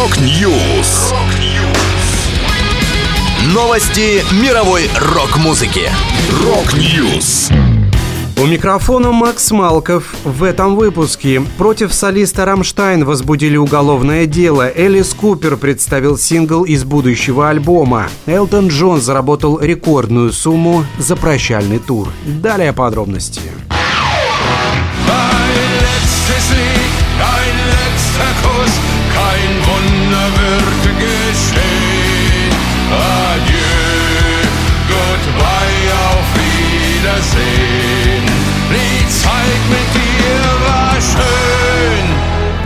Rock News. Новости мировой рок-музыки. Rock News. У микрофона Макс Малков. В этом выпуске против солиста «Рамштайн» возбудили уголовное дело. Элис Купер представил сингл из будущего альбома. Элтон Джон заработал рекордную сумму за прощальный тур. Далее подробности. Kein Wunder wird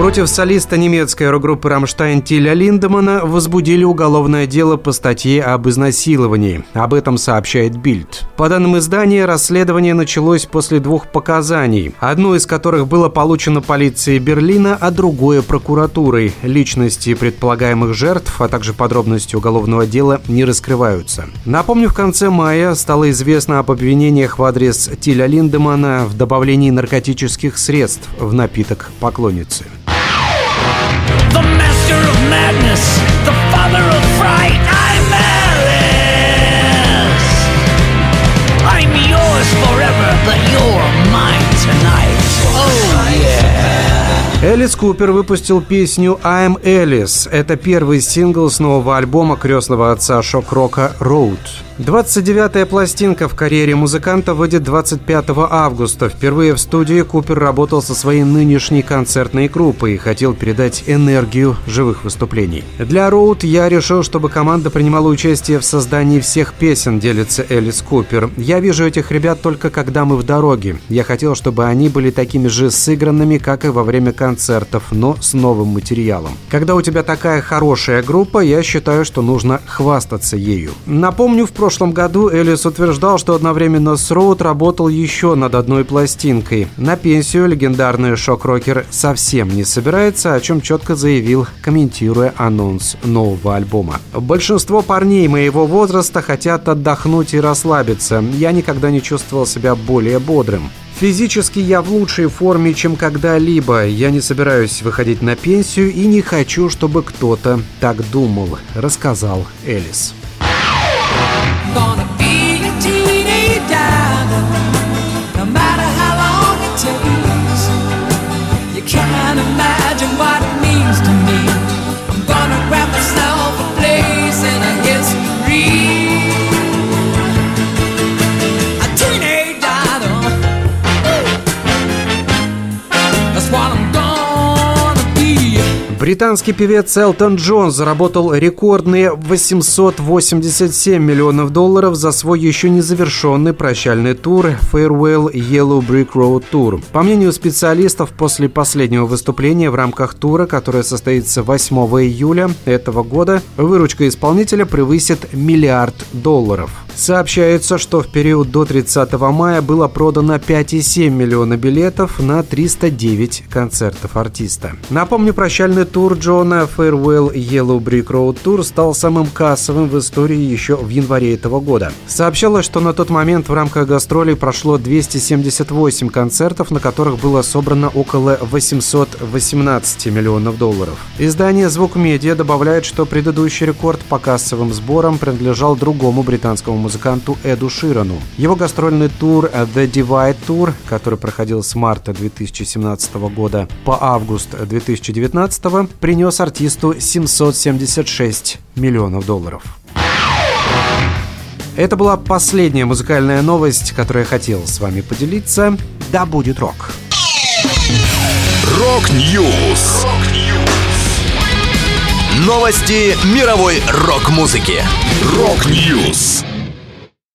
Против солиста немецкой рок-группы «Рамштайн» Тиля Линдемана возбудили уголовное дело по статье об изнасиловании. Об этом сообщает Бильд. По данным издания, расследование началось после двух показаний, одно из которых было получено полицией Берлина, а другое – прокуратурой. Личности предполагаемых жертв, а также подробности уголовного дела не раскрываются. Напомню, в конце мая стало известно об обвинениях в адрес Тиля Линдемана в добавлении наркотических средств в напиток поклонницы. Oh. Элис Купер выпустил песню «I'm Alice». Это первый сингл с нового альбома крестного отца шок-рока «Road». 29-я пластинка в карьере музыканта выйдет 25 августа. Впервые в студии Купер работал со своей нынешней концертной группой и хотел передать энергию живых выступлений. Для Роуд я решил, чтобы команда принимала участие в создании всех песен, делится Элис Купер. Я вижу этих ребят только когда мы в дороге. Я хотел, чтобы они были такими же сыгранными, как и во время концертов, но с новым материалом. Когда у тебя такая хорошая группа, я считаю, что нужно хвастаться ею. Напомню, в прошлом году Элис утверждал, что одновременно с Роуд работал еще над одной пластинкой. На пенсию легендарный шок-рокер совсем не собирается, о чем четко заявил, комментируя анонс нового альбома. «Большинство парней моего возраста хотят отдохнуть и расслабиться. Я никогда не чувствовал себя более бодрым. Физически я в лучшей форме, чем когда-либо. Я не собираюсь выходить на пенсию и не хочу, чтобы кто-то так думал», — рассказал Элис. Gonna be a teenage idol, no matter how long it takes. You can't imagine what Британский певец Элтон Джон заработал рекордные 887 миллионов долларов за свой еще не завершенный прощальный тур Farewell Yellow Brick Road Tour. По мнению специалистов, после последнего выступления в рамках тура, которое состоится 8 июля этого года, выручка исполнителя превысит миллиард долларов. Сообщается, что в период до 30 мая было продано 5,7 миллиона билетов на 309 концертов артиста. Напомню, прощальный тур Джона Farewell Yellow Brick Road Tour стал самым кассовым в истории еще в январе этого года. Сообщалось, что на тот момент в рамках гастролей прошло 278 концертов, на которых было собрано около 818 миллионов долларов. Издание «Звук Медиа» добавляет, что предыдущий рекорд по кассовым сборам принадлежал другому британскому музыканту Эду Ширану. Его гастрольный тур The Divide Tour, который проходил с марта 2017 года по август 2019, принес артисту 776 миллионов долларов. Это была последняя музыкальная новость, которую я хотел с вами поделиться. Да будет рок! Rock News! Новости мировой рок-музыки. Рок-Ньюс!